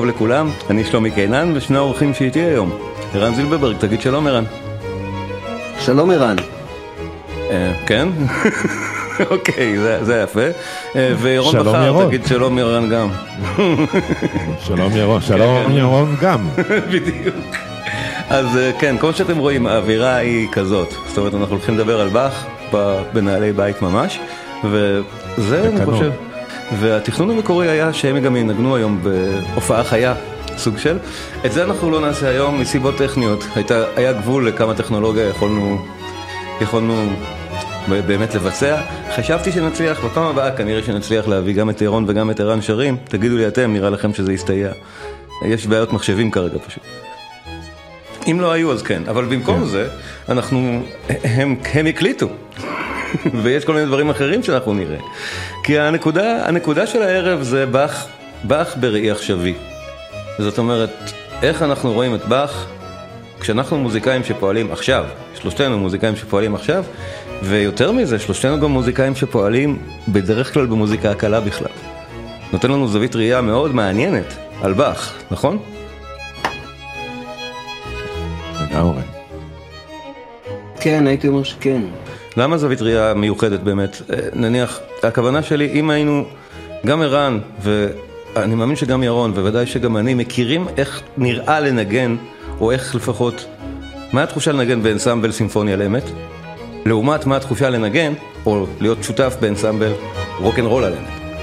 טוב לכולם, אני שלומי קינן ושני האורחים שאיתי היום. ערן זילברברג, תגיד שלום ערן. שלום ערן. אה, כן? אוקיי, זה יפה. אה, וירון בכר, תגיד שלום ערן גם. שלום ירון, שלום כן. ירון גם. בדיוק. אז אה, כן, כמו שאתם רואים, האווירה היא כזאת. זאת אומרת, אנחנו הולכים לדבר על באך בנעלי בית ממש, וזה אני חושב. והתכנון המקורי היה שהם גם ינגנו היום בהופעה חיה, סוג של. את זה אנחנו לא נעשה היום מסיבות טכניות. הייתה, היה גבול לכמה טכנולוגיה יכולנו, יכולנו באמת לבצע. חשבתי שנצליח, בפעם הבאה כנראה שנצליח להביא גם את ירון וגם את ערן שרים. תגידו לי אתם, נראה לכם שזה יסתייע. יש בעיות מחשבים כרגע פשוט. אם לא היו אז כן, אבל במקום כן. זה, אנחנו, הם, הם הקליטו. ויש כל מיני דברים אחרים שאנחנו נראה. כי הנקודה, הנקודה של הערב זה באך, באך בראי עכשווי. זאת אומרת, איך אנחנו רואים את באך כשאנחנו מוזיקאים שפועלים עכשיו, שלושתנו מוזיקאים שפועלים עכשיו, ויותר מזה, שלושתנו גם מוזיקאים שפועלים בדרך כלל במוזיקה הקלה בכלל. נותן לנו זווית ראייה מאוד מעניינת על באך, נכון? לגמרי. כן, הייתי אומר שכן. למה זווית ראייה מיוחדת באמת? אה, נניח, הכוונה שלי, אם היינו, גם ערן, ואני מאמין שגם ירון, וודאי שגם אני, מכירים איך נראה לנגן, או איך לפחות, מה התחושה לנגן באנסמבל סימפוני על אמת? לעומת מה התחושה לנגן, או להיות שותף באנסמבל רוקנרול על אמת,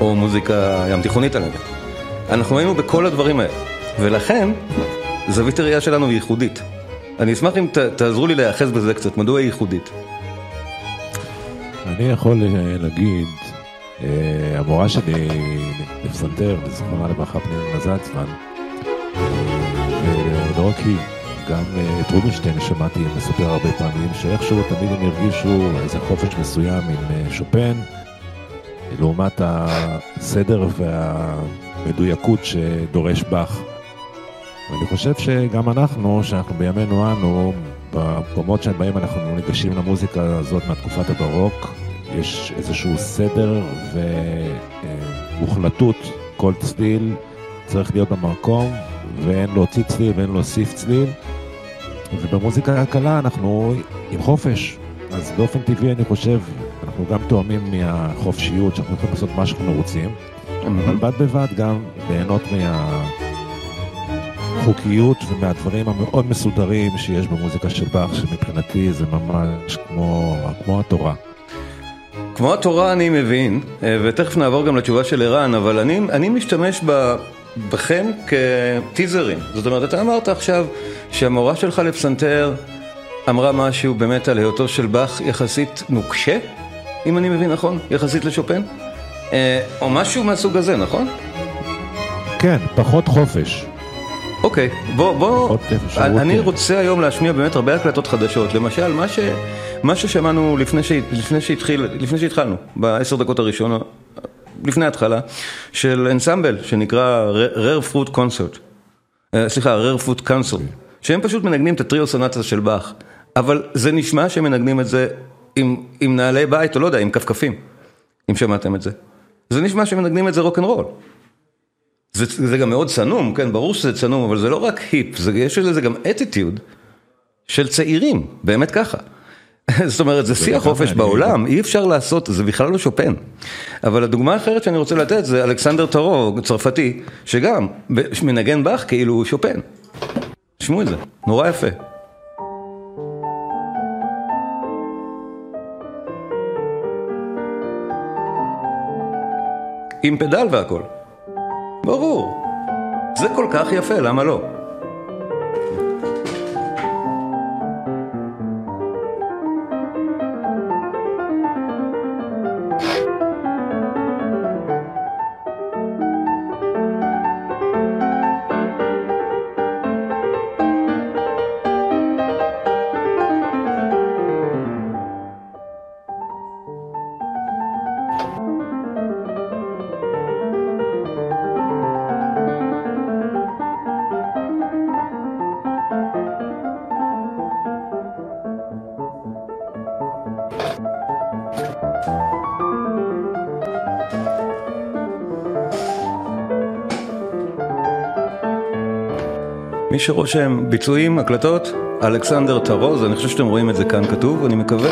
או מוזיקה ים תיכונית על אמת. אנחנו היינו בכל הדברים האלה, ולכן, זווית הראייה שלנו היא ייחודית. אני אשמח אם ת, תעזרו לי להיאחז בזה קצת, מדוע היא ייחודית? אני יכול אה, להגיד, אה, המורה שלי לפסנתר, זכרונה לברכה פנינה זלצמן, אה, ולא רק היא, גם את רובינשטיין שמעתי מספר הרבה פעמים, שאיכשהו תמיד הם הרגישו איזה חופש מסוים עם שופן, לעומת הסדר והמדויקות שדורש באך. ואני חושב שגם אנחנו, שאנחנו בימינו אנו, במקומות שבהם אנחנו ניגשים למוזיקה הזאת מהתקופת הברוק, יש איזשהו סדר ומוחלטות, כל צליל צריך להיות במקום, ואין להוציא צליל ואין להוסיף צליל. ובמוזיקה הקלה אנחנו עם חופש, אז באופן טבעי אני חושב, אנחנו גם תואמים מהחופשיות, שאנחנו יכולים לעשות מה שאנחנו רוצים, אבל בד בבד גם ליהנות מה... מהחוקיות ומהדברים המאוד מסודרים שיש במוזיקה של באך, שמבחינתי זה ממש כמו, כמו התורה. כמו התורה אני מבין, אה, ותכף נעבור גם לתשובה של ערן, אבל אני, אני משתמש ב, בכם כטיזרים. זאת אומרת, אתה אמרת עכשיו שהמורה שלך לפסנתר אמרה משהו באמת על היותו של באך יחסית נוקשה, אם אני מבין נכון, יחסית לשופן, אה, או משהו מהסוג הזה, נכון? כן, פחות חופש. אוקיי, בוא, בוא, אני רוצה היום להשמיע באמת הרבה הקלטות חדשות, למשל מה, ש, מה ששמענו לפני, ש, לפני, שהתחיל, לפני שהתחלנו, בעשר דקות הראשונות, לפני ההתחלה, של אנסמבל שנקרא rare fruit concert, אה, סליחה, rare fruit council, שהם פשוט מנגנים את הטריו סונטה של באך, אבל זה נשמע שהם מנגנים את זה עם, עם נעלי בית, או לא יודע, עם כפכפים, אם שמעתם את זה. זה נשמע שמנגנים את זה רוקנרול. זה, זה גם מאוד צנום, כן, ברור שזה צנום, אבל זה לא רק היפ, זה, יש לזה גם אטיטיוד של צעירים, באמת ככה. זאת אומרת, זה שיא החופש בעולם, אי אפשר לעשות, זה בכלל לא שופן. אבל הדוגמה האחרת שאני רוצה לתת זה אלכסנדר טרו, צרפתי, שגם מנגן באך כאילו הוא שופן. תשמעו את זה, נורא יפה. עם פדל והכל. ברור. זה כל כך יפה, למה לא? מי שרושם ביצועים, הקלטות, אלכסנדר טרוז, אני חושב שאתם רואים את זה כאן כתוב, אני מקווה.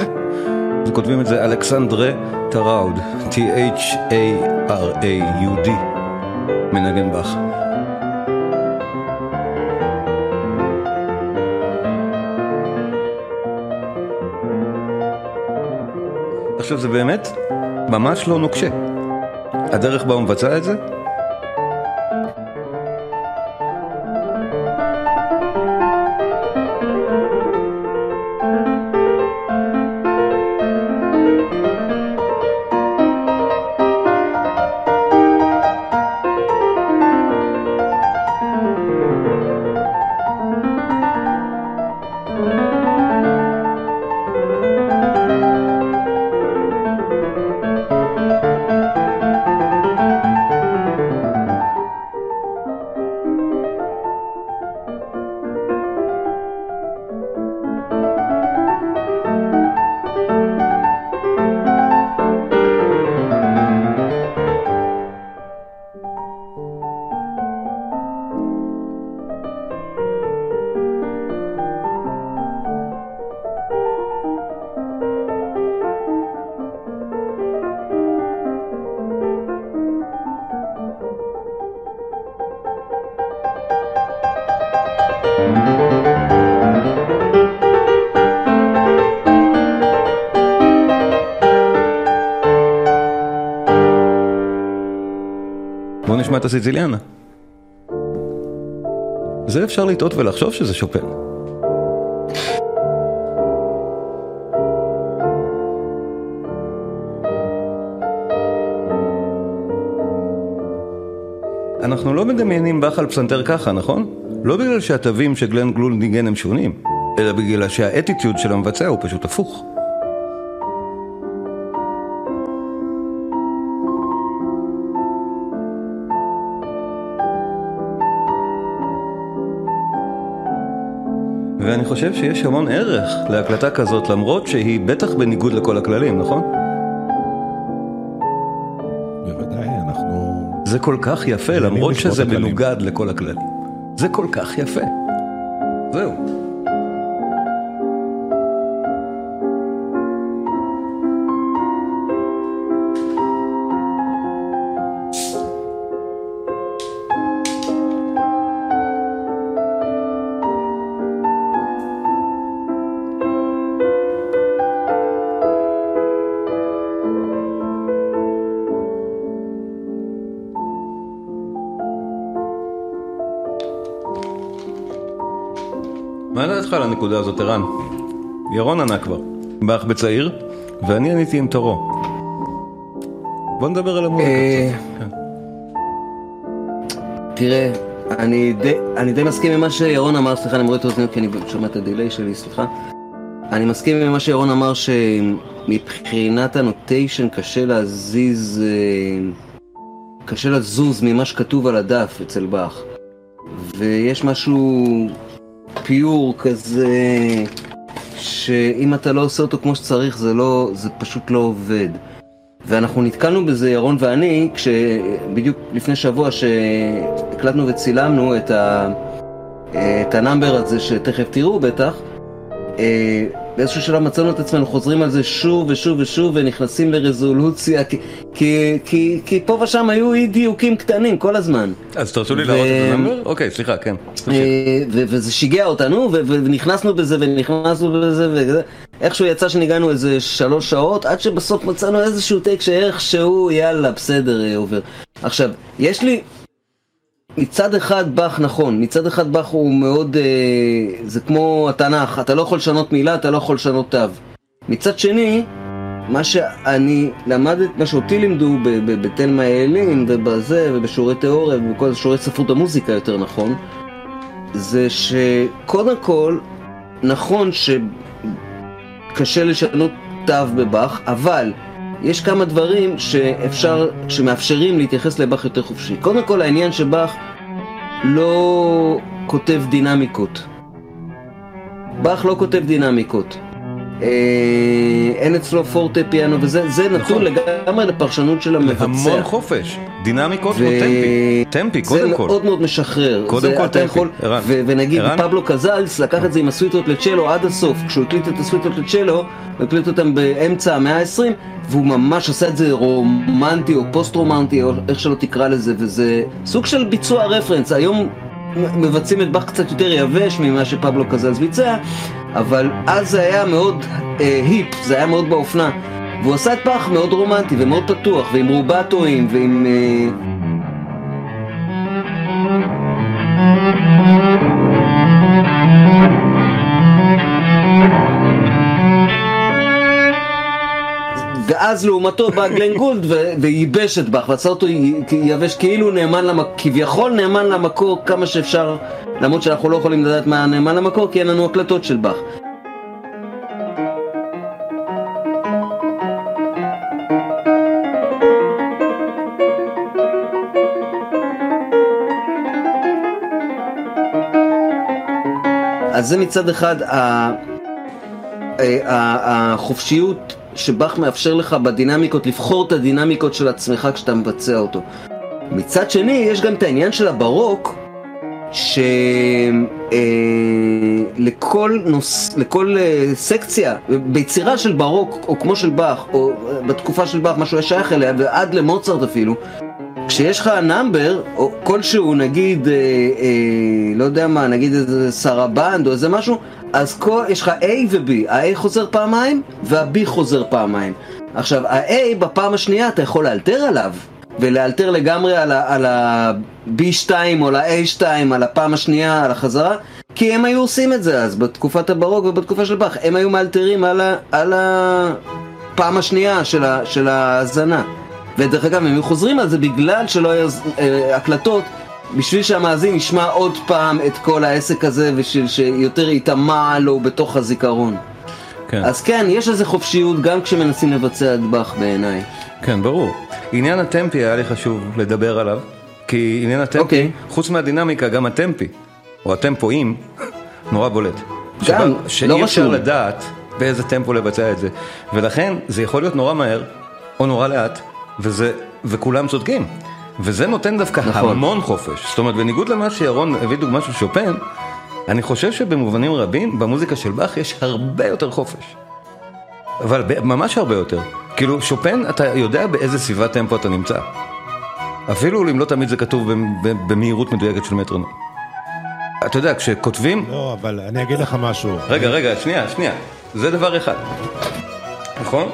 וכותבים את זה אלכסנדרה טראוד, T-H-A-R-A-U-D, מנגן באך. עכשיו זה באמת ממש לא נוקשה. הדרך בה הוא מבצע את זה את הסיציליאנה. זה אפשר לטעות ולחשוב שזה שופן. אנחנו לא מדמיינים באך על פסנתר ככה, נכון? לא בגלל שהתווים שגלן גלול ניגן הם שונים, אלא בגלל שהאטיטיוד של המבצע הוא פשוט הפוך. ואני חושב שיש המון ערך להקלטה כזאת, למרות שהיא בטח בניגוד לכל הכללים, נכון? בוודאי, אנחנו... זה כל כך יפה, למרות שזה מנוגד לכל הכללים. זה כל כך יפה. זהו. הנקודה הזאת, ערן. ירון ענה כבר, באך בצעיר, ואני עניתי עם תורו. בוא נדבר על המוזיקה אה, קצת. כן. תראה, אני די מסכים עם מה שירון אמר, סליחה, אני מוריד את האוזניות כי אני שומע את ה delay שלי, סליחה. אני מסכים עם מה שירון אמר שמבחינת ה notation קשה להזיז, אה, קשה לזוז ממה שכתוב על הדף אצל באך. ויש משהו pure כזה, שאם אתה לא עושה אותו כמו שצריך זה לא, זה פשוט לא עובד. ואנחנו נתקלנו בזה, ירון ואני, כשבדיוק לפני שבוע שהקלטנו וצילמנו את, ה, את ה number הזה שתכף תראו בטח, אה, באיזשהו שלב מצאנו את עצמנו חוזרים על זה שוב ושוב ושוב ונכנסים לרזולוציה כי, כי, כי, כי פה ושם היו אי דיוקים קטנים כל הזמן. אז תרשו לי להראות את ה number? אוקיי, סליחה, כן. אה, וזה שיגע אותנו ונכנסנו בזה ונכנסנו בזה וזה. איכשהו יצא שניגענו איזה שלוש שעות עד שבסוף מצאנו איזשהו take שאיכשהו יאללה בסדר אה, עובר. עכשיו, יש לי מצד אחד באך נכון, מצד אחד באך הוא מאוד, אה, זה כמו התנ"ך, אתה לא יכול לשנות מילה, אתה לא יכול לשנות תו. מצד שני, מה שאני למדת, מה שאותי לימדו בתלמה האלים ובזה ובשיעורי תיאוריה ובכל שיעורי ספרות המוזיקה יותר נכון, זה שקודם כל, נכון שקשה לשנות תו בבאך, אבל יש כמה דברים שאפשר, שמאפשרים להתייחס לבאך יותר חופשי. קודם כל העניין שבאך לא כותב דינמיקות. באך לא כותב דינמיקות. אין אצלו פורטה פיאנו וזה זה נתון נכון. לגמרי לפרשנות של המבצע. המון חופש, דינמיקות כמו טמפי, טמפי קודם כל. זה מאוד מאוד משחרר. קודם כל טמפי, יכול, ערן. ונגיד ערן? פבלו קזלס לקח את זה עם הסוויטות לצ'לו עד הסוף, כשהוא הקליט את הסוויטות לצ'לו, הוא הקליט אותם באמצע המאה ה-20, והוא ממש עשה את זה רומנטי או פוסט רומנטי או איך שלא תקרא לזה, וזה סוג של ביצוע reference. היום מבצעים את באך קצת יותר יבש ממה שפבלו קזלס ביצע, אבל אז זה היה מאוד אה, היפ, זה היה מאוד באופנה. והוא עשה את באך מאוד רומנטי ומאוד פתוח, ועם רובטואים ועם... אה, ואז לעומתו בא גלן גולד וייבש את באך ועשה אותו יבש כאילו נאמן למקור, כביכול נאמן למקור כמה שאפשר למרות שאנחנו לא יכולים לדעת מה נאמן למקור כי אין לנו הקלטות של באך. אז זה מצד אחד החופשיות שבאך מאפשר לך בדינמיקות לבחור את הדינמיקות של עצמך כשאתה מבצע אותו. מצד שני, יש גם את העניין של הברוק, שלכל אה, נוס... אה, סקציה, ביצירה של ברוק, או כמו של באך, או אה, בתקופה של באך, משהו היה שייך אליה, ועד למוצרט אפילו, כשיש לך number, או כלשהו, נגיד, אה, אה, לא יודע מה, נגיד איזה סרבנד או איזה משהו, אז כל, יש לך A ו-B, ה-A חוזר פעמיים וה-B חוזר פעמיים. עכשיו, ה-A בפעם השנייה אתה יכול לאלתר עליו, ולאלתר לגמרי על ה-B2 או ל-A2, על הפעם השנייה, על החזרה, כי הם היו עושים את זה אז, בתקופת הברוק ובתקופה של באך, הם היו מאלתרים על, ה- על הפעם השנייה של, ה- של ההאזנה. ודרך אגב, הם היו חוזרים על זה בגלל שלא היו אה, הקלטות, בשביל שהמאזין ישמע עוד פעם את כל העסק הזה, ושביל שיותר ייטמע לו בתוך הזיכרון. כן. אז כן, יש איזה חופשיות גם כשמנסים לבצע באך בעיניי. כן, ברור. עניין הטמפי היה לי חשוב לדבר עליו, כי עניין הטמפי, okay. אוקיי. חוץ מהדינמיקה, גם הטמפי, או הטמפואים, נורא בולט. גם, שבה, לא שאי אפשר לדעת באיזה טמפו לבצע את זה, ולכן זה יכול להיות נורא מהר, או נורא לאט, וזה, וכולם צודקים. וזה נותן דווקא נכון. המון חופש. זאת אומרת, בניגוד למה שירון הביא דוגמה של שופן, אני חושב שבמובנים רבים, במוזיקה של באך יש הרבה יותר חופש. אבל ממש הרבה יותר. כאילו, שופן, אתה יודע באיזה סביבת טמפו אתה נמצא. אפילו אם לא תמיד זה כתוב במהירות מדויקת של מטרונום. אתה יודע, כשכותבים... לא, אבל אני אגיד לך משהו. רגע, רגע, שנייה, שנייה. זה דבר אחד. נכון?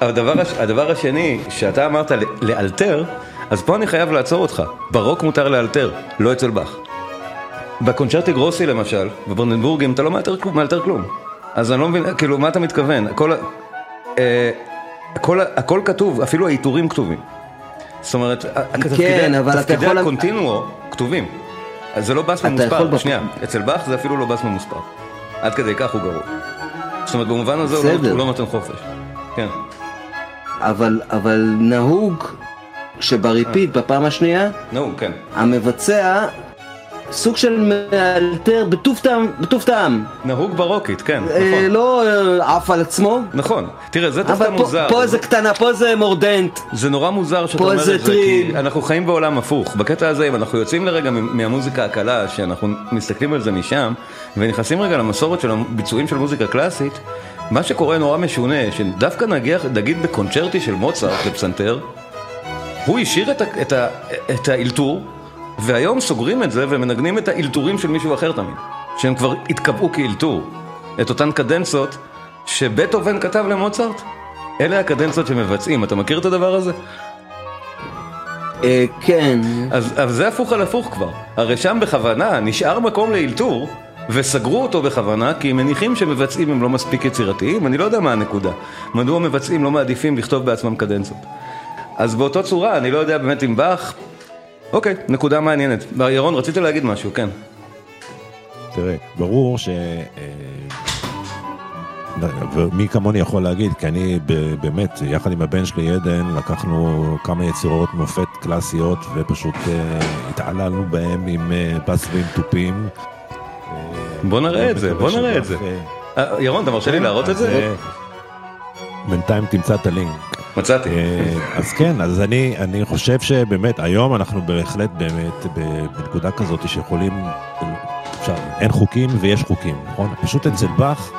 הדבר, הדבר השני, שאתה אמרת לאלתר, אז פה אני חייב לעצור אותך. ברוק מותר לאלתר, לא אצל באך. בקונצ'רטי גרוסי למשל, בברנדבורגים, אתה לא מאלתר כלום, מאלתר כלום. אז אני לא מבין, כאילו, מה אתה מתכוון? הכל, אה, הכל, הכל כתוב, אפילו העיטורים כתובים. זאת אומרת, כן. תפקידי הקונטינואו כתובים. אז זה לא בס ממוספר, שנייה, אצל באך זה אפילו לא בס ממוספר. עד כדי כך הוא גרוע. זאת אומרת, במובן הזה הוא לא, הוא לא נותן חופש. כן. אבל, אבל נהוג שבריפיט בפעם השנייה, נהוג, כן. המבצע סוג של מאלתר בטוב טעם, בטוב טעם. נהוג ברוקית, כן, אה, נכון. לא אה, עף על עצמו. נכון. תראה, זה דווקא מוזר. פה זה קטנה, פה זה מורדנט. זה נורא מוזר שאתה אומר את זה, כי אנחנו חיים בעולם הפוך. בקטע הזה, אם אנחנו יוצאים לרגע מהמוזיקה הקלה, שאנחנו מסתכלים על זה משם, ונכנסים רגע למסורת של הביצועים של מוזיקה קלאסית, מה שקורה נורא משונה, שדווקא נגיע, נגיד בקונצ'רטי של מוצרט לפסנתר, הוא השאיר את, את, את האלתור, והיום סוגרים את זה ומנגנים את האלתורים של מישהו אחר תמיד, שהם כבר התקבעו כאלתור, את אותן קדנצות שבטהובן כתב למוצרט, אלה הקדנצות שמבצעים, אתה מכיר את הדבר הזה? אה, כן. אז, אז זה הפוך על הפוך כבר, הרי שם בכוונה נשאר מקום לאלתור וסגרו אותו בכוונה כי הם מניחים שמבצעים הם לא מספיק יצירתיים, אני לא יודע מה הנקודה. מדוע מבצעים לא מעדיפים לכתוב בעצמם קדנצות. אז באותו צורה, אני לא יודע באמת אם באך... אוקיי, נקודה מעניינת. ירון, רצית להגיד משהו, כן. תראה, ברור ש... אה, ומי כמוני יכול להגיד, כי אני באמת, יחד עם הבן שלי עדן, לקחנו כמה יצירות מופת קלאסיות ופשוט אה, התעללנו בהם עם בס ועם תופים. בוא נראה את זה, בוא נראה את זה. אה, ירון, אתה מרשה לי להראות את זה? בינתיים תמצא את הלינק. מצאתי. אז כן, אז אני, אני חושב שבאמת, היום אנחנו בהחלט באמת בנקודה כזאת שיכולים, אפשר, אין חוקים ויש חוקים, נכון? פשוט אצל באך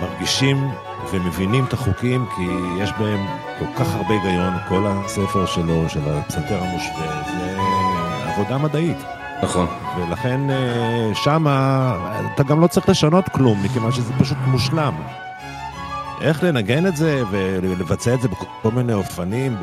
מרגישים ומבינים את החוקים כי יש בהם כל כך הרבה היגיון, כל הספר שלו, של הפסנתר המושווה, זה עבודה מדעית. נכון. ולכן שמה אתה גם לא צריך לשנות כלום, מכיוון שזה פשוט מושלם. איך לנגן את זה ולבצע את זה בכל מיני אופנים,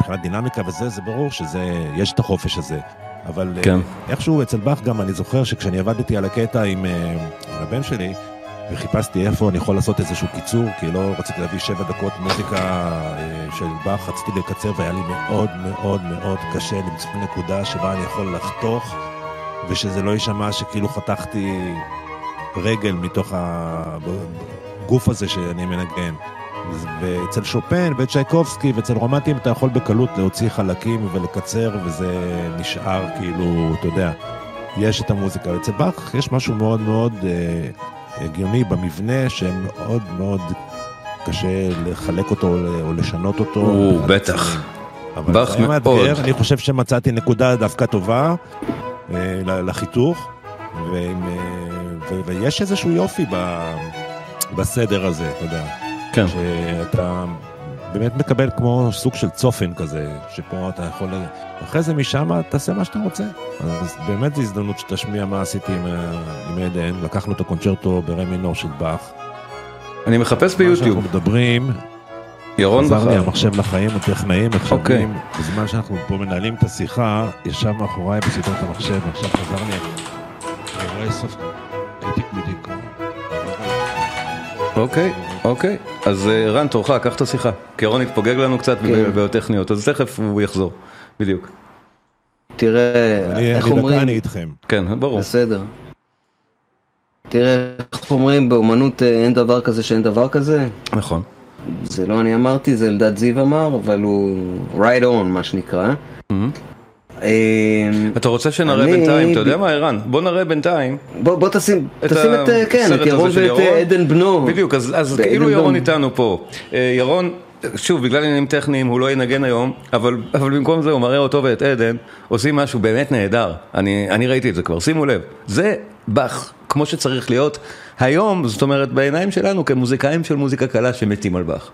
מבחינת דינמיקה וזה, זה ברור שזה, יש את החופש הזה. אבל כן. איכשהו אצל באך גם, אני זוכר שכשאני עבדתי על הקטע עם, עם הבן שלי, וחיפשתי איפה אני יכול לעשות איזשהו קיצור, כי לא רציתי להביא שבע דקות מוזיקה של באך, רציתי לקצר והיה לי מאוד מאוד מאוד קשה למצוא נקודה שבה אני יכול לחתוך, ושזה לא יישמע שכאילו חתכתי רגל מתוך הגוף הזה שאני מנגן. ואצל שופן וצ'ייקובסקי ואצל רומנטים אתה יכול בקלות להוציא חלקים ולקצר וזה נשאר כאילו, אתה יודע, יש את המוזיקה. אצל באך יש משהו מאוד מאוד אה, הגיוני במבנה שמאוד מאוד קשה לחלק אותו או לשנות אותו. או, בטח. באך מאוד. אני חושב שמצאתי נקודה דווקא טובה אה, לחיתוך. ועם, ו, ויש איזשהו יופי ב, בסדר הזה, אתה יודע. כן. שאתה באמת מקבל כמו סוג של צופן כזה, שפה אתה יכול... אחרי זה משם תעשה מה שאתה רוצה. אז באמת זו הזדמנות שתשמיע מה עשיתי עם, עם עדן, לקחנו את הקונצ'רטו ברי מינור של באך. אני מחפש ביוטיוב. מה שאנחנו מדברים... ירון בחר. חזר לי המחשב לחיים, הטכנאים, עכשיו okay. בזמן שאנחנו פה מנהלים את השיחה, ישב מאחוריי בסידור את המחשב, ועכשיו חזר לי רואה סוף אוקיי, אוקיי. אז אה, רן, תורך, קח את השיחה. כי ירון התפוגג לנו קצת כן. בבעיות טכניות, אז תכף הוא יחזור. בדיוק. תראה, איך אומרים... אני איתכם. כן, ברור. בסדר. תראה, איך אומרים, באומנות אה, אין דבר כזה שאין דבר כזה. נכון. זה לא אני אמרתי, זה אלדד זיו אמר, אבל הוא right on, מה שנקרא. אמ, אתה רוצה שנראה בינתיים, אתה יודע מה ערן? בוא נראה בינתיים. בוא תשים את אה, כן, ירון ואת אה, עדן בנו. בדיוק, אז כאילו ירון איתנו פה. אה, ירון, שוב, בגלל עניינים טכניים הוא לא ינגן היום, אבל במקום זה הוא מראה אותו ואת עדן, עושים משהו באמת נהדר. אני ראיתי את זה כבר, שימו לב. זה באך, כמו שצריך להיות היום, זאת אומרת בעיניים שלנו כמוזיקאים של מוזיקה קלה שמתים על באך.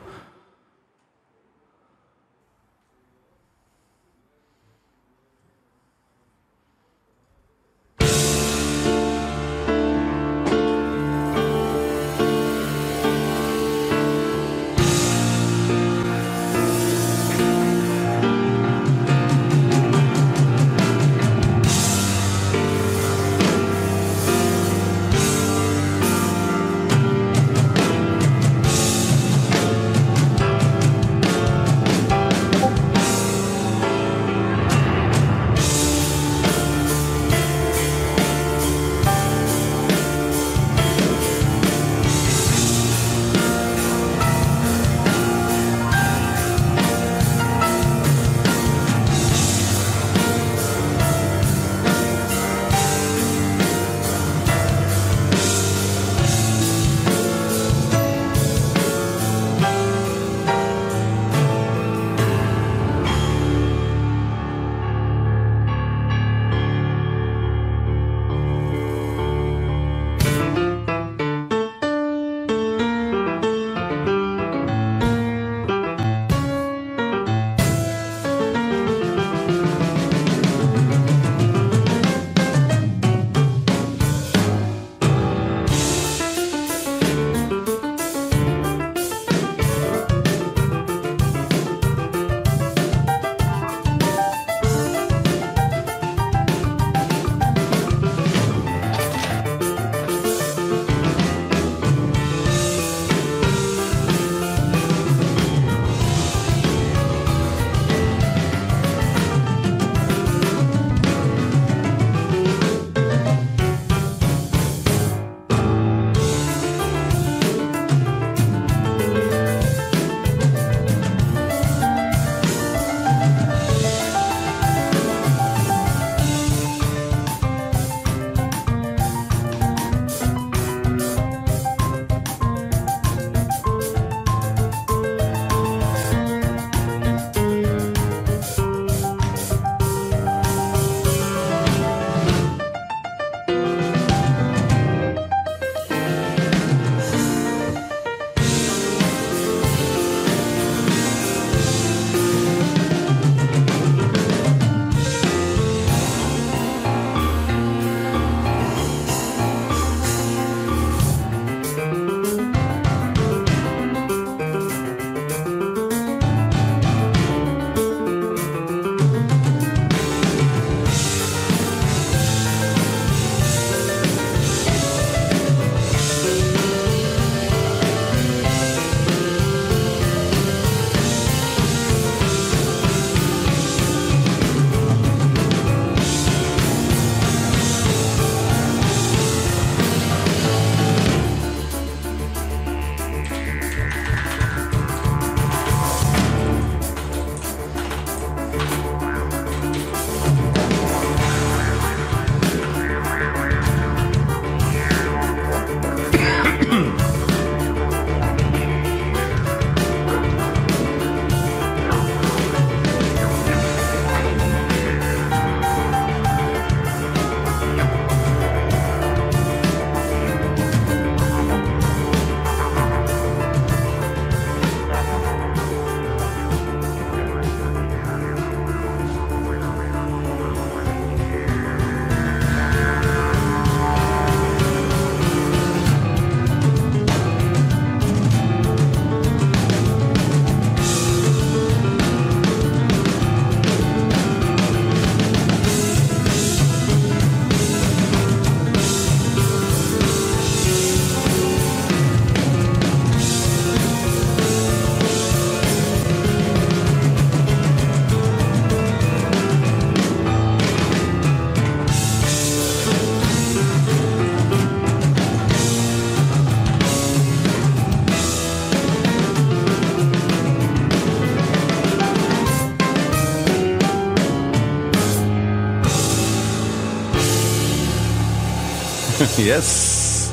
יס,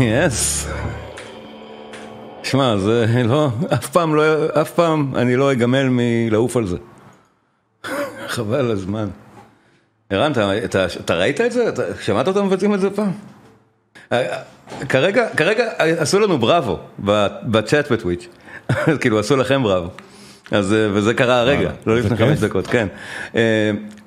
יס. שמע, זה לא, אף פעם לא, אף פעם אני לא אגמל מלעוף על זה. חבל הזמן. ערן, אתה, אתה, אתה ראית את זה? אתה, שמעת אותם מבצעים את זה פעם? אה, כרגע, כרגע עשו לנו בראבו בצ'אט בטוויץ', כאילו עשו לכם בראבו. אז, אה, וזה קרה הרגע, לא לפני חמש דקות, כן.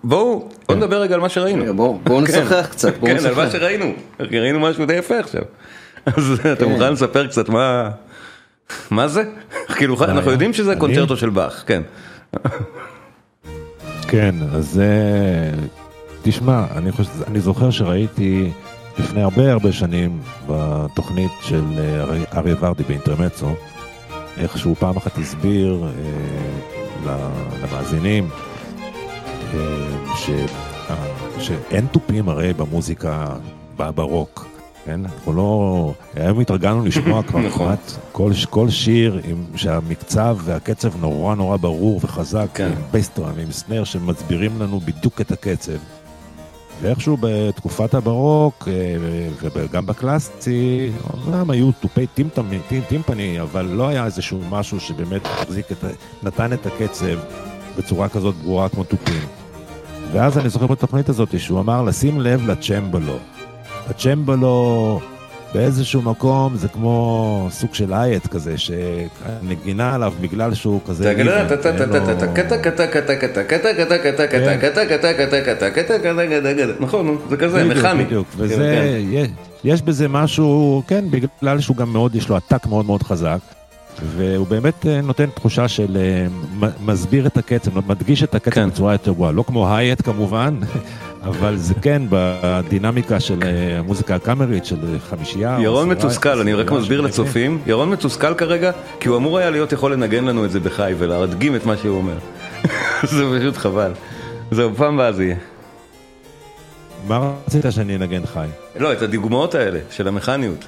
אה, בואו, בואו נדבר רגע על מה שראינו. בואו כן. נשחק קצת, בואו נשחק. כן, על מה שראינו, ראינו משהו די יפה עכשיו. אז אתה כן. מוכן לספר קצת מה... מה זה? כאילו, אנחנו יודעים שזה קונצ'רטו של באך, כן. כן, אז תשמע, אני זוכר שראיתי לפני הרבה הרבה שנים בתוכנית של אריה ורדי באינטרמצו, איך שהוא פעם אחת הסביר אה, למאזינים אה, ש, אה, שאין תופים הרי במוזיקה, ברוק. כן? אנחנו לא... היום התרגלנו לשמוע כבר נכון. כמעט כל, כל שיר עם, שהמקצב והקצב נורא נורא ברור וחזק, כן. עם bass drum, עם snare שמסבירים לנו בדיוק את הקצב. ואיכשהו בתקופת הברוק, אה, וגם בקלאסי, אומנם היו תופי טימפני, טימפני, אבל לא היה איזשהו משהו שבאמת החזיק את, נתן את הקצב בצורה כזאת ברורה כמו תופים. ואז אני זוכר בתוכנית הזאת שהוא אמר לשים לב לצ'מבלו. הצ'מבלו באיזשהו מקום זה כמו סוג של אייט כזה, שנגינה עליו בגלל שהוא כזה... נכון, זה כזה, מכני. בדיוק, וזה, יש בזה משהו, כן, בגלל שהוא גם מאוד, יש לו עתק מאוד מאוד חזק. והוא באמת נותן תחושה של מסביר את הקצב, מדגיש את הקצב בצורה יותר גבוהה, לא כמו הייט כמובן, אבל זה כן בדינמיקה של אה, המוזיקה הקאמרית של חמישייה. ירון מתוסכל, אני רק מסביר לצופים, ירון מתוסכל כרגע, כי הוא אמור היה להיות יכול לנגן לנו את זה בחי ולהדגים את מה שהוא אומר. זה פשוט חבל. זהו, פעם הבאה זה יהיה. מה רצית שאני אנגן חי? לא, את הדוגמאות האלה של המכניות.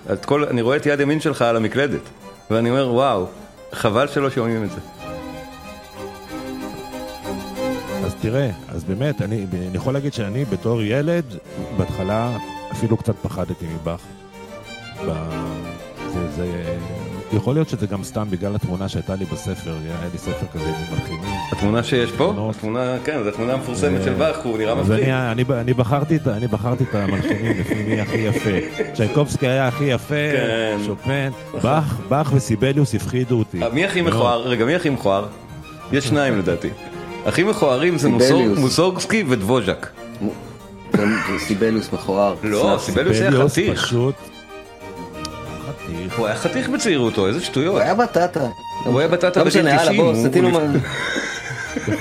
אני רואה את יד ימין שלך על המקלדת, ואני אומר, וואו, חבל שלא שומעים את זה. אז תראה, אז באמת, אני, אני יכול להגיד שאני בתור ילד, בהתחלה אפילו קצת פחדתי מבאך. זה, זה, יכול להיות שזה גם סתם בגלל התמונה שהייתה לי בספר, היה לי ספר כזה עם מלחינים. התמונה שיש פה? התמונה, כן, זו תמונה מפורסמת של באך, הוא נראה מפחיד. אני, אני, אני, בחרתי, אני בחרתי את המלחינים לפי מי הכי יפה. צ'ייקובסקי היה הכי יפה, כן. שופן, באך, באך וסיבליוס הפחידו אותי. מי הכי מכוער? רגע, מי הכי מכוער? יש שניים לדעתי. הכי מכוערים זה מוסורגסקי ודבוז'ק. סיבליוס מכוער. לא, סיבליוס היה חתיך. הוא היה חתיך בצעירותו, איזה שטויות. הוא היה בטטה. הוא היה בטטה בגיל 90. לא משנה, יאללה,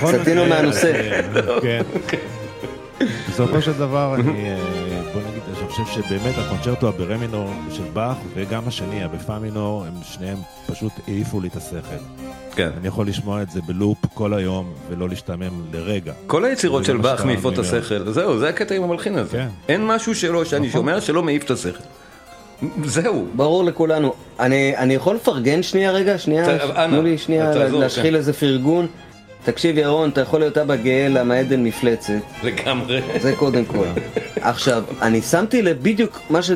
בוא, סטינו מהנושא. כן. בסופו של דבר, אני, אה, בוא נגיד, אני חושב שבאמת הקונצ'רטו הברמינור של באך וגם השני, הבפמינור, הם שניהם פשוט העיפו לי את השכל. כן. אני יכול לשמוע את זה בלופ כל היום ולא להשתעמם לרגע. כל היצירות של באך מעיפות את השכל, זהו, זה הקטע עם המלחין הזה. כן. אין משהו שלו, שאני נכון. שומע שלא מעיף את השכל. זהו. ברור לכולנו. אני, אני יכול לפרגן שנייה רגע? שנייה, תנו לי שנייה להשחיל כן. איזה פרגון. תקשיב ירון, אתה יכול להיות אבא גאה למה עדן מפלצת. לגמרי. זה קודם כל. עכשיו, אני שמתי לב בדיוק מה, ש...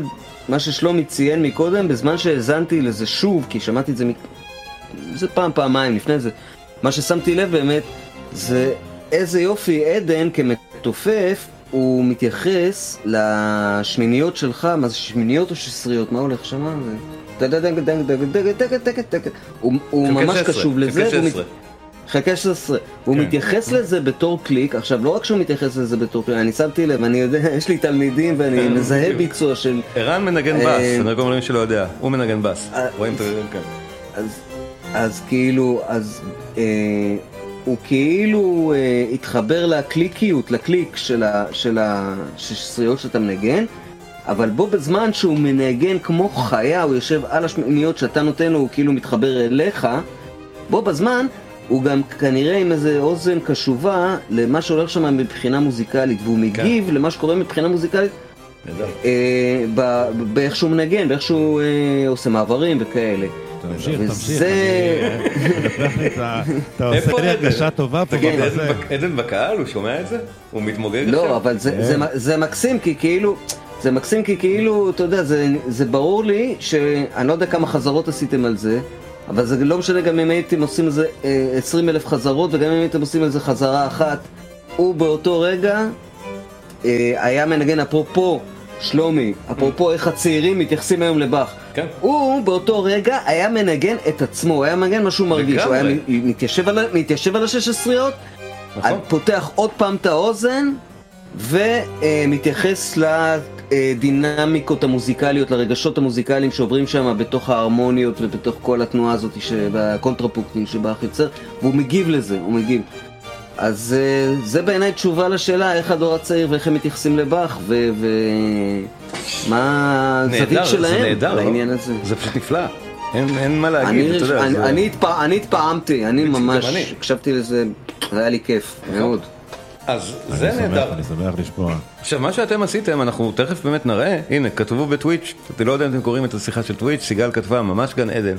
מה ששלומי ציין מקודם, בזמן שהאזנתי לזה שוב, כי שמעתי את זה, מ... זה פעם, פעמיים לפני זה. מה ששמתי לב באמת, זה איזה יופי עדן כמתופף, הוא מתייחס לשמיניות שלך, מה זה שמיניות או שסריות? מה הולך שם? הוא ממש קשוב לזה. חלקי 16. הוא כן. מתייחס לזה בתור קליק, עכשיו לא רק שהוא מתייחס לזה בתור קליק, אני שמתי לב, אני יודע, יש לי תלמידים ואני כן, מזהה ביצוע של... ערן מנגן בס, אה, אני רק אומר למי שלא יודע, הוא מנגן בס, אה, רואים את זה, כן. אז כאילו, אז אה, הוא כאילו התחבר לקליקיות, לקליק של השסריות שאתה מנגן. אבל בו בזמן שהוא מנגן כמו חיה, הוא יושב על השמיניות שאתה נותן לו, הוא כאילו מתחבר אליך, בו בזמן הוא גם כנראה עם איזה אוזן קשובה למה שהולך שם מבחינה מוזיקלית, והוא כן. מגיב כן. למה שקורה מבחינה מוזיקלית אה, באיך שהוא מנגן, באיך שהוא אה, עושה מעברים וכאלה. תמשיך, תמשיך. אתה עושה לי הרגשה טובה פה. תגיד, עדן בקהל, הוא שומע את זה? הוא מתמוגג עכשיו? לא, אבל זה מקסים, כי כאילו... זה מקסים כי כאילו, אתה יודע, זה, זה ברור לי שאני לא יודע כמה חזרות עשיתם על זה, אבל זה לא משנה גם אם הייתם עושים על זה 20 אלף חזרות וגם אם הייתם עושים על זה חזרה אחת. הוא באותו רגע אה, היה מנגן אפרופו שלומי, אפרופו איך הצעירים מתייחסים היום לבאך. כן. הוא באותו רגע היה מנגן את עצמו, הוא היה מנגן מה שהוא מרגיש, הוא היה. מתיישב על, ה- מתיישב על השש עשריות, נכון. פותח עוד פעם את האוזן ומתייחס לדינמיקות המוזיקליות, לרגשות המוזיקליים שעוברים שם בתוך ההרמוניות ובתוך כל התנועה הזאת והקונטרפוקטים שבאך יוצר, והוא מגיב לזה, הוא מגיב. אז אה, זה בעיניי תשובה לשאלה איך הדור הצעיר ואיך הם מתייחסים לבאך ומה הזווית שלהם נהדר, לא? לעניין הזה. זה פשוט נפלא. אין אין מה להגיד, אני, אתה יודע. אני, זה- אני, התפע, אני התפעמתי, אני ממש אני. הקשבתי לזה, זה היה לי כיף, מאוד. אז זה אני נהדר. אני שמח לשמוע. עכשיו, מה שאתם עשיתם, אנחנו תכף באמת נראה, הנה, כתבו בטוויץ', אתה לא יודע אם אתם קוראים את השיחה של טוויץ', סיגל כתבה, ממש גן עדן.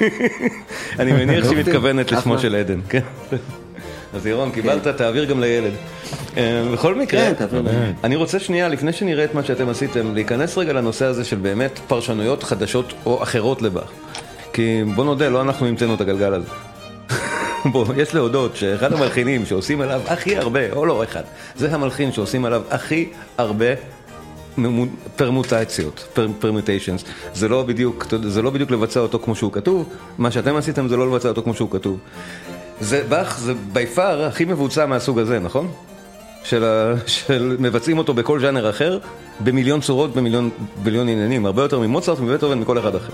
אני מניח שהיא יופי, מתכוונת לשמו. של עדן, כן. אז ירון, קיבלת, תעביר גם לילד. אה, בכל מקרה, כן, לי. אני רוצה שנייה, לפני שנראה את מה שאתם עשיתם, להיכנס רגע לנושא הזה של באמת פרשנויות חדשות או אחרות לבאך. כי בוא נודה, לא אנחנו המצאנו את הגלגל הזה. בוא, יש להודות שאחד המלחינים שעושים עליו הכי הרבה, או לא אחד, זה המלחין שעושים עליו הכי הרבה פרמוטציות, פר, פרמוטיישנס. זה לא בדיוק, זה לא בדיוק לבצע אותו כמו שהוא כתוב, מה שאתם עשיתם זה לא לבצע אותו כמו שהוא כתוב. זה באך, זה בי פאר הכי מבוצע מהסוג הזה, נכון? של, ה, של מבצעים אותו בכל ז'אנר אחר, במיליון צורות, במיליון, במיליון עניינים, הרבה יותר ממוצרט ובטהובן מכל אחד אחר.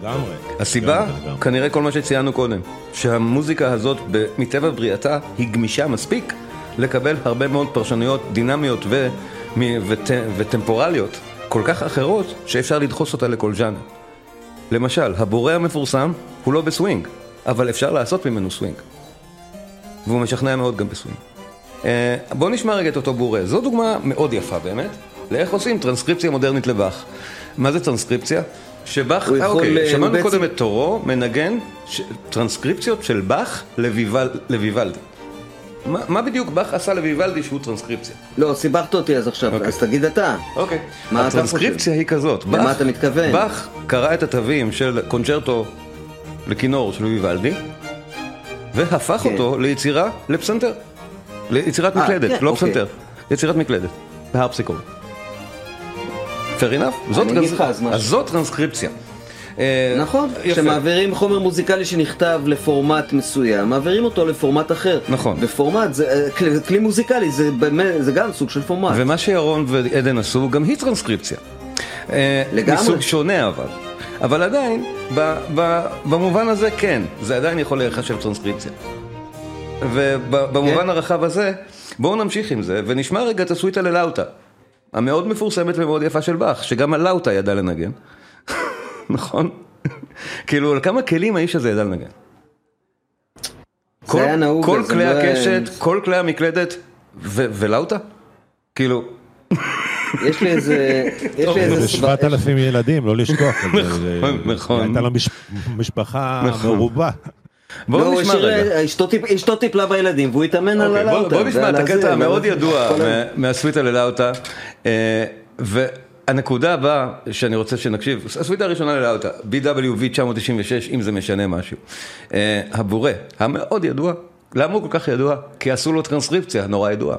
לגמרי. הסיבה, לגמרי. כנראה כל מה שציינו קודם, שהמוזיקה הזאת, מטבע בריאתה, היא גמישה מספיק לקבל הרבה מאוד פרשנויות דינמיות ו- מ- וט- וטמפורליות כל כך אחרות, שאפשר לדחוס אותה לכל ז'אנר. למשל, הבורה המפורסם הוא לא בסווינג, אבל אפשר לעשות ממנו סווינג. והוא משכנע מאוד גם בסווינג. אה, בואו נשמע רגע את אותו בורה. זו דוגמה מאוד יפה באמת, לאיך עושים טרנסקריפציה מודרנית לבאך. מה זה טרנסקריפציה? שבאך, הוא אה, אוקיי, אה, שמענו הוא קודם בעצם- את תורו מנגן ש... טרנסקריפציות של באך לויבל... לויוולדי. מה, מה בדיוק באך עשה לויוולדי שהוא טרנסקריפציה? לא, סיבכת אותי אז עכשיו, אוקיי. אז תגיד אתה. אוקיי. אתה הטרנסקריפציה היא כזאת. למה באך- אתה מתכוון? באך קרא את התווים של קונצ'רטו לכינור של ויוולדי, והפך כן. אותו ליצירה לפסנתר. ליצירת אה, מקלדת, כן, לא אוקיי. פסנתר. יצירת מקלדת. בהרפסיקול. fair enough? זאת טרנס- אז. אז זאת טרנסקריפציה. אה, נכון. כשמעבירים חומר מוזיקלי שנכתב לפורמט מסוים, מעבירים אותו לפורמט אחר. נכון. ופורמט זה אה, כלי, כלי מוזיקלי, זה, באמת, זה גם סוג של פורמט. ומה שירון ועדן עשו, גם היא טרנסקריפציה. לגמרי. מסוג שונה אבל. אבל עדיין, במובן הזה כן, זה עדיין יכול להיחשב טרנסקריפציה. ובמובן כן. הרחב הזה, בואו נמשיך עם זה, ונשמע רגע את הסוויטה ללאוטה. המאוד מפורסמת ומאוד יפה של באך, שגם הלאוטה ידע לנגן. נכון? כאילו, על כמה כלים האיש הזה ידע לנגן. כל, נהוג, כל כלי לא הקשת, כל כלי המקלדת ו- ולאוטה? כאילו, יש לי איזה... יש לי איזה... זה סב- שבעת אלפים ילדים, לא לשכוח. זה- נכון. הייתה לו מש- משפחה נכון. מרובה. בואו לא, נשמע רגע. אשתו טיפ- אשתו טיפלה בילדים והוא התאמן על אוקיי, הלאוטה. בוא נשמע את הקטע המאוד ידוע מהסוויטה ללאוטה. אה, והנקודה הבאה שאני רוצה שנקשיב, הסוויטה הראשונה ללאוטה, BWV 996, אם זה משנה משהו. אה, הבורא, המאוד ידוע, למה הוא כל כך ידוע? כי עשו לו טרנסקריפציה נורא ידועה.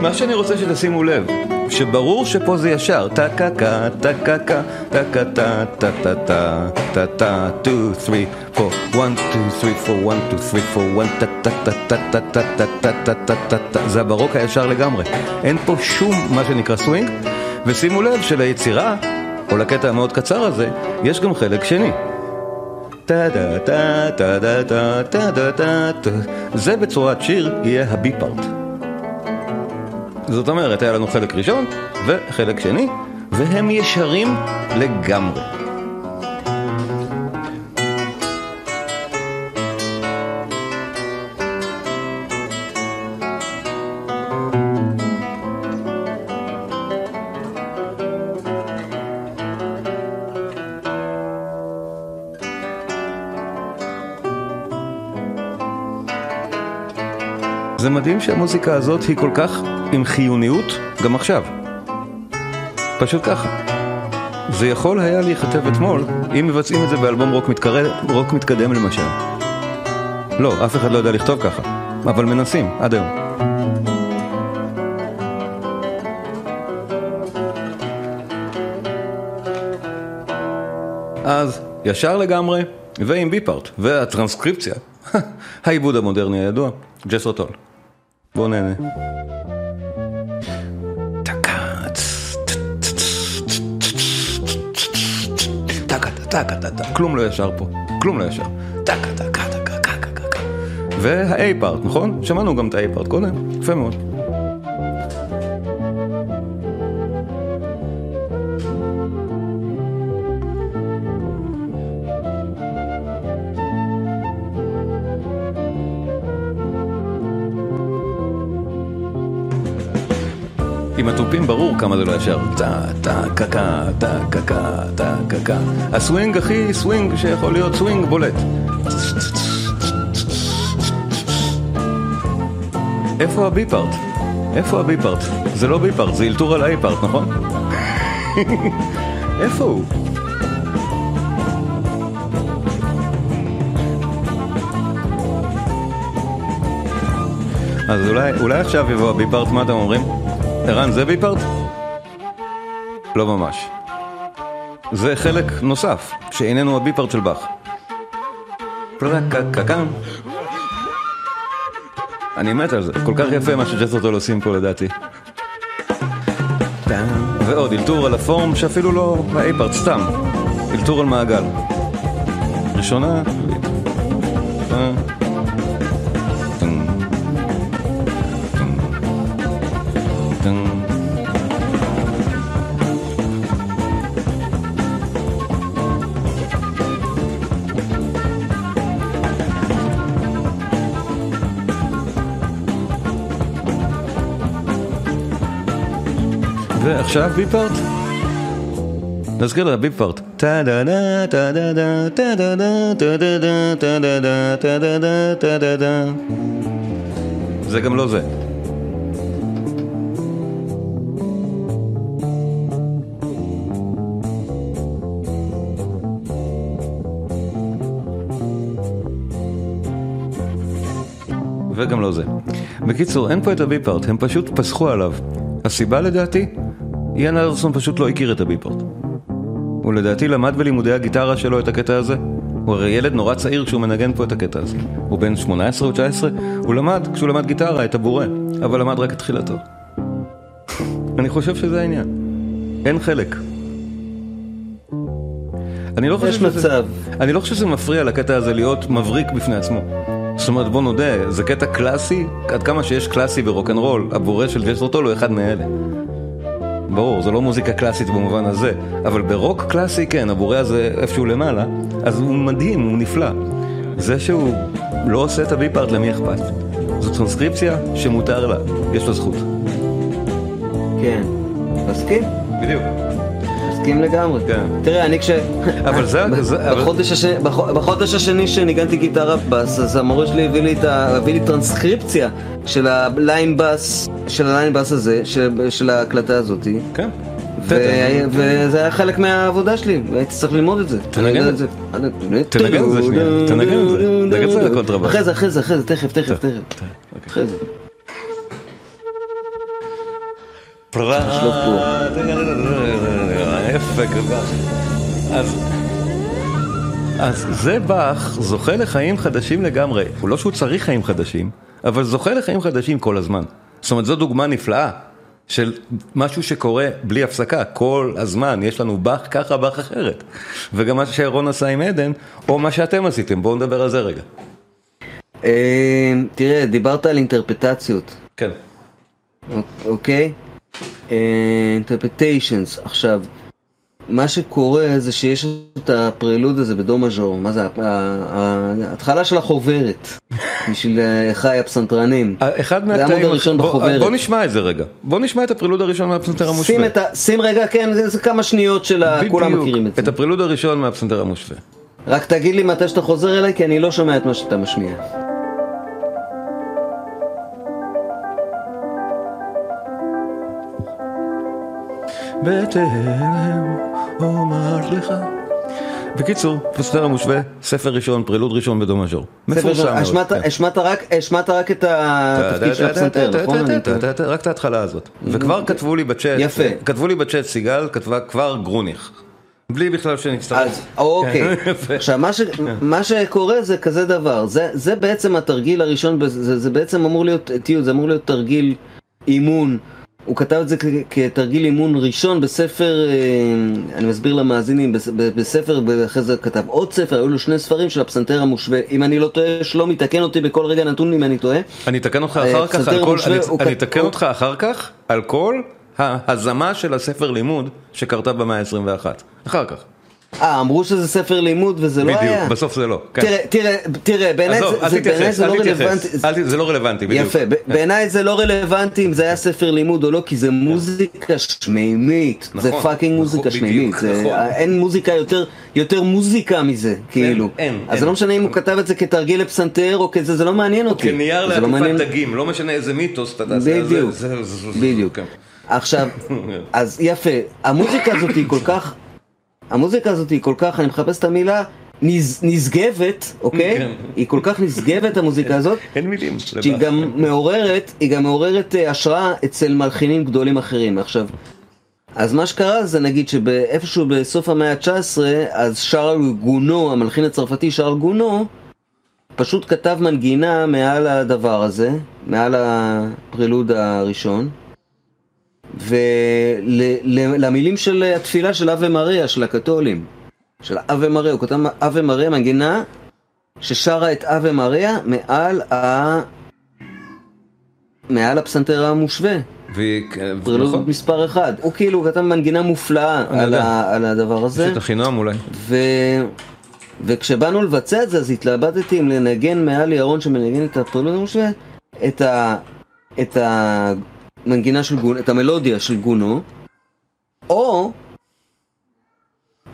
מה שאני רוצה שתשימו לב, שברור שפה זה ישר, טה קה קה, טה קה קה, טה קה טה טה טה טה, טה טה, 2, 3, 4, 1, 2, 3, 4, 1, 2, 3, 4, 1, טה טה טה טה טה טה טה טה טה טה טה טה, זה הברוק הישר לגמרי. אין פה שום מה שנקרא סווינג, ושימו לב שליצירה, או לקטע המאוד קצר הזה, יש גם חלק שני. זה בצורת שיר יהיה ה B part. זאת אומרת, היה לנו חלק ראשון וחלק שני, והם ישרים לגמרי. זה מדהים שהמוזיקה הזאת היא כל כך עם חיוניות גם עכשיו. פשוט ככה. זה יכול היה להיכתב אתמול, אם מבצעים את זה באלבום רוק, מתקרב, רוק מתקדם למשל. לא, אף אחד לא יודע לכתוב ככה, אבל מנסים, עד היום. אז ישר לגמרי, ועם ביפארט, והטרנסקריפציה, העיבוד המודרני הידוע, ג'סרטול. בואו נהנה. כלום לא ישר פה, כלום לא ישר. וה-A פארט, נכון? שמענו גם את ה-A פארט קודם, יפה מאוד. כמה זה לא ישר. טה טה קקה, טה קקה, טה קקה. הסווינג הכי סווינג שיכול להיות סווינג בולט. איפה ה B part? איפה ה B part? זה לא B part, זה אלתור על ה-A part, נכון? איפה הוא? אז אולי, אולי עכשיו יבוא הבי-פארט, מה אתם אומרים? ערן, זה בי-פארט? לא ממש. זה חלק נוסף, שאיננו הבי-פארט של באך. אני מת על זה, כל כך יפה מה שג'סרטול עושים פה לדעתי. ועוד אלתור על הפורם שאפילו לא ה-A-פארט, סתם. אלתור על מעגל. ראשונה, ועכשיו ביפארט. נזכיר לה ביפארט. זה גם לא זה. וגם לא זה. בקיצור, אין פה את הביפארט, הם פשוט פסחו עליו. הסיבה לדעתי? איאן אנדרסון פשוט לא הכיר את הביפארט. הוא לדעתי למד בלימודי הגיטרה שלו את הקטע הזה. הוא הרי ילד נורא צעיר כשהוא מנגן פה את הקטע הזה. הוא בן 18 או 19, הוא למד, כשהוא למד גיטרה, את הבורא, אבל למד רק את תחילתו. אני חושב שזה העניין. אין חלק. אני לא חושב שזה, מצב. אני לא חושב שזה מפריע לקטע הזה להיות מבריק בפני עצמו. זאת אומרת, בוא נודה, זה קטע קלאסי, עד כמה שיש קלאסי ברוקנרול, הבורא של ג'סרטול הוא אחד מאלה. ברור, זה לא מוזיקה קלאסית במובן הזה, אבל ברוק קלאסי כן, הבורא הזה איפשהו למעלה, אז הוא מדהים, הוא נפלא. זה שהוא לא עושה את הביפארט, למי אכפת? זו טרנסקריפציה שמותר לה, יש לה זכות. כן. מסכים? בדיוק. מסכים לגמרי. כן. תראה, אני כש... אבל זה- בחודש השני- בח- בחודש השני שניגנתי גיטרה בס, אז המורה שלי הביא לי, את ה... הביא לי טרנסקריפציה של הליין בס, של הליין בס הזה, של, של ההקלטה הזאתי. כן. וזה היה חלק מהעבודה שלי, והייתי צריך ללמוד את זה. תנגן את זה. תנגן את זה שנייה, תנגן את זה. תנגן את זה לקונטרבאס. אחרי זה, אחרי זה, אחרי זה, תכף, תכף, תכף. אחרי זה. לשלוף כל אז אז זה באך זוכה לחיים חדשים לגמרי. הוא לא שהוא צריך חיים חדשים, אבל זוכה לחיים חדשים כל הזמן. זאת אומרת, זו דוגמה נפלאה של משהו שקורה בלי הפסקה, כל הזמן. יש לנו באך ככה, באך אחרת. וגם מה שרון עשה עם עדן, או מה שאתם עשיתם. בואו נדבר על זה רגע. אה, תראה, דיברת על אינטרפטציות, כן. אוקיי? אינטרפטיישנס. עכשיו, מה שקורה זה שיש את הפרלוד הזה בדו מז'ור, מה זה, ההתחלה של החוברת, בשביל אה, אחי הפסנתרנים. אה, אחד מהתאים, זה העמוד הראשון אה, בחוברת. בוא נשמע את זה רגע, בוא נשמע את הפרלוד הראשון מהפסנתר המושווה. שים רגע, כן, זה כמה שניות של כולם מכירים את זה. את הפרלוד הראשון מהפסנתר המושווה. רק תגיד לי מתי שאתה חוזר אליי, כי אני לא שומע את מה שאתה משמיע. בתהלם אומר לך. בקיצור, פסטר המושווה, ספר ראשון, פרילוד ראשון בדו מז'ור. מפורסם מאוד. כן. השמעת רק את התפקיד של הפסנתר, נכון? רק את ההתחלה הזאת. וכבר כתבו לי בצ'אט, יפה. כתבו לי בצ'אט, סיגל כתבה כבר גרוניך. בלי בכלל שנצטרך. אז אוקיי, יפה. עכשיו מה, ש, מה שקורה זה כזה דבר, זה, זה בעצם התרגיל הראשון, זה, זה בעצם אמור להיות, תהיו, זה אמור להיות תרגיל אימון, הוא כתב את זה כתרגיל אימון ראשון בספר, אה, אני מסביר למאזינים, בספר, ואחרי זה כתב עוד ספר, היו לו שני ספרים של הפסנתר המושווה, אם אני לא טועה, שלומי תקן אותי בכל רגע נתון אם אני טועה, אני אתקן אותך אה, אחר כך על כל, אני- אתקן אותך אחר כך על כל ההזמה של הספר לימוד שקרתה במאה ה-21. אחר כך. אה, אמרו שזה ספר לימוד וזה לא היה? בדיוק, בסוף זה לא. כן. תראה, תראה, בעיניי זה- לא. רלוונטי, זה לא רלוונטי, בדיוק. יפה, ב- בעיניי זה לא רלוונטי אם זה היה ספר לימוד או לא, כי זה מוזיקה שמימית, זה נכון, fucking נכון, מוזיקה בדיוק, שמימית, נכון. אין מוזיקה יותר- יותר מוזיקה מזה, כאילו. אין, אז אין. זה לא משנה אם הוא כתב את זה כתרגיל לפסנתר או כזה, זה לא מעניין אותי. כנייר זה לא לעטיפת דגים, לא משנה איזה מיתוס אתה בדיוק, בדיוק. כן. עכשיו, אז יפה, המוזיקה הזאת היא כל כך, המוזיקה הזאת היא כל כך, אני מחפש את המילה, נז- נשגבת, אוקיי? כן. היא כל כך נשגבת המוזיקה הזאת, אין מילים. שהיא. גם מעוררת, היא גם מעוררת אה, השראה אצל מלחינים גדולים אחרים. עכשיו, אז מה שקרה זה נגיד שאיפשהו בסוף המאה ה-19, אז שרל גונו, המלחין הצרפתי שרל גונו, פשוט כתב מנגינה מעל הדבר הזה, מעל הפרילוד הראשון, ולמילים של התפילה של אבה מריה, של הקתולים, של אבה מריה, הוא כתב אבה מריה, מנגינה ששרה את אבה מריה מעל ה... מעל הפסנתר המושווה, והיא- כן, פרילוד נכון. מספר אחד. הוא כאילו כתב מנגינה מופלאה על. ה... על הדבר הזה. את אחינועם אולי. ו... וכשבאנו לבצע את זה, אז התלבטתי אם לנגן מעל ירון שמנגן את הפרילוד המושווה, את, ה... את המנגינה של גונו, את המלודיה של גונו, או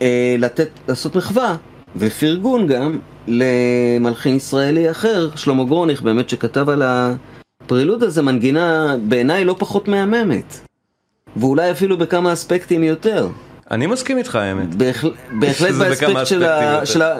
אה, לתת, לעשות מחווה ופרגון גם למלחין ישראלי אחר, שלמה גרוניך, באמת שכתב על הפרילוד הזה מנגינה בעיניי לא פחות מהממת. ואולי אפילו בכמה אספקטים יותר. אני מסכים איתך האמת. בהחל... בהחלט באספקט של, ה... של ה...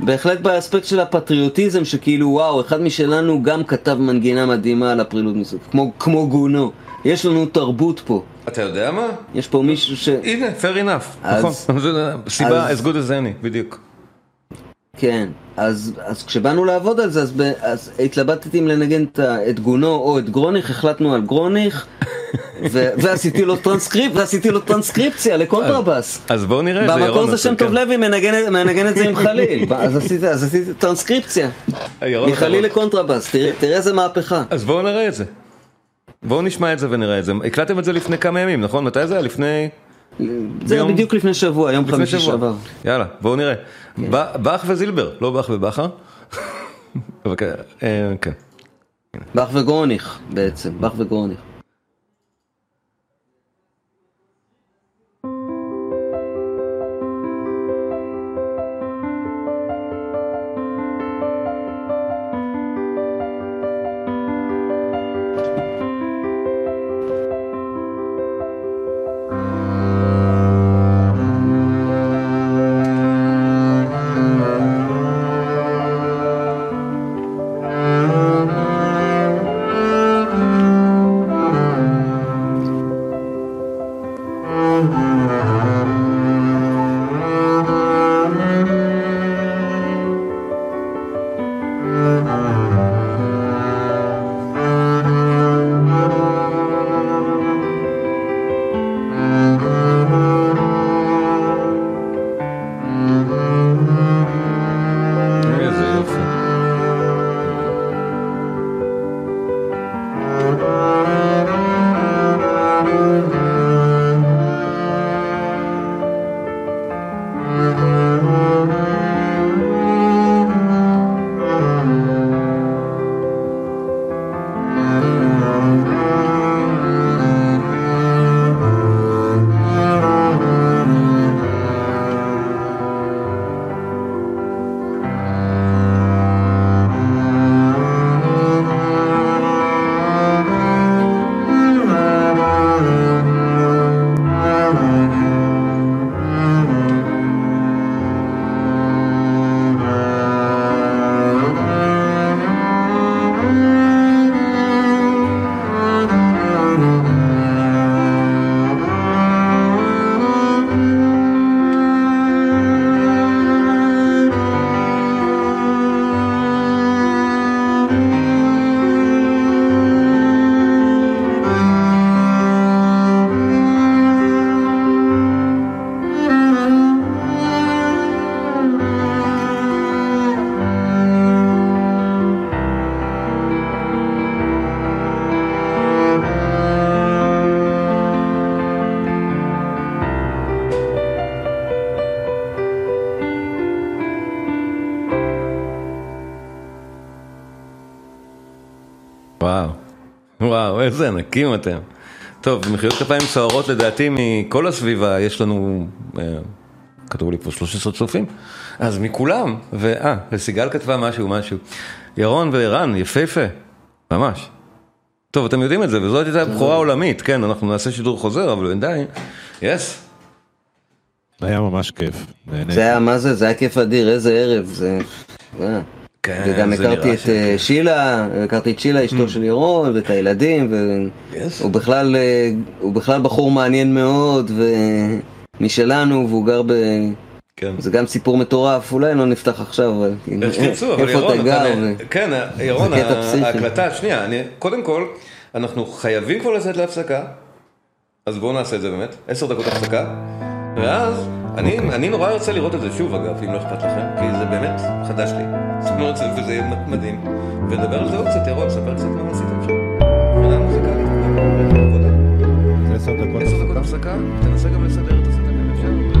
בהחלט באספקט של הפטריוטיזם שכאילו וואו אחד משלנו גם כתב מנגינה מדהימה על הפרילוד מסוג כמו, כמו גונו יש לנו תרבות פה אתה יודע מה? יש פה מישהו ש... הנה, fair enough. אז- נכון. זה סיבה אז- as good as any, בדיוק. כן אז, אז כשבאנו לעבוד על זה אז, ב... אז התלבטתי אם לנגן את, את גונו או את גרוניך החלטנו על גרוניך ו... ועשיתי לו טרנסקריפ... ועשיתי לו טרנסקריפציה לקונטרבאס אז בואו נראה איזה ירון במקור זה שם טוב כן. לוי מנגן, מנגן את זה עם חליל אז עשיתי, אז עשיתי טרנסקריפציה מחליל. לקונטרבאס תראה איזה מהפכה אז בואו נראה את זה. בואו נשמע את זה ונראה את זה. הקלטתם את זה לפני כמה ימים, נכון? מתי זה היה? לפני... זה ביום- בדיוק לפני שבוע יום לפני חמישי. שעבר יאללה, בואו נראה. ב- באך וזילבר, לא באך ובכר. אוקיי, אה, כן. באך וגרוניך בעצם באך וגרוניך איזה ענקים אתם. טוב, מחיאות כפיים סוערות לדעתי מכל הסביבה, יש לנו, אה, כתבו לי פה 13 צופים, אז מכולם, ואה, וסיגל כתבה משהו, משהו. ירון וערן, יפהפה, ממש. טוב, אתם יודעים את זה, וזאת הייתה בכורה עולמית, כן, אנחנו נעשה שידור חוזר, אבל עדיין, יס. היה ממש כיף. זה היה, מה זה? זה היה כיף אדיר, איזה ערב, זה... אה. כן, וגם הכרתי את ש- אה, שילה, הכרתי את שילה, Mm. אשתו של ירון, ואת הילדים, Yes. והוא בכלל, אה, הוא בכלל בחור מעניין מאוד, ומשלנו, והוא גר ב... כן. זה גם סיפור מטורף, אולי לא נפתח עכשיו, אבל אבל איפה אתה גר, אתה- ו- כן, ירון, ה-. ההקלטה, שנייה, אני- קודם כל, אנחנו חייבים כבר לצאת להפסקה, אז בואו נעשה את זה באמת, עשר דקות הפסקה, ואז, אני אני נורא רוצה לראות את זה שוב אגב, אם לא אכפת לכם, כי זה באמת חדש לי, אני רוצה, וזה יהיה מדהים, ונדבר על זה עוד קצת, ירון, ספר קצת מה עשיתם שם. מבחינה מוזיקלית, עבודה. עשר דקות. הפסקה, תנסה גם לסדר את הסדר אם אפשר.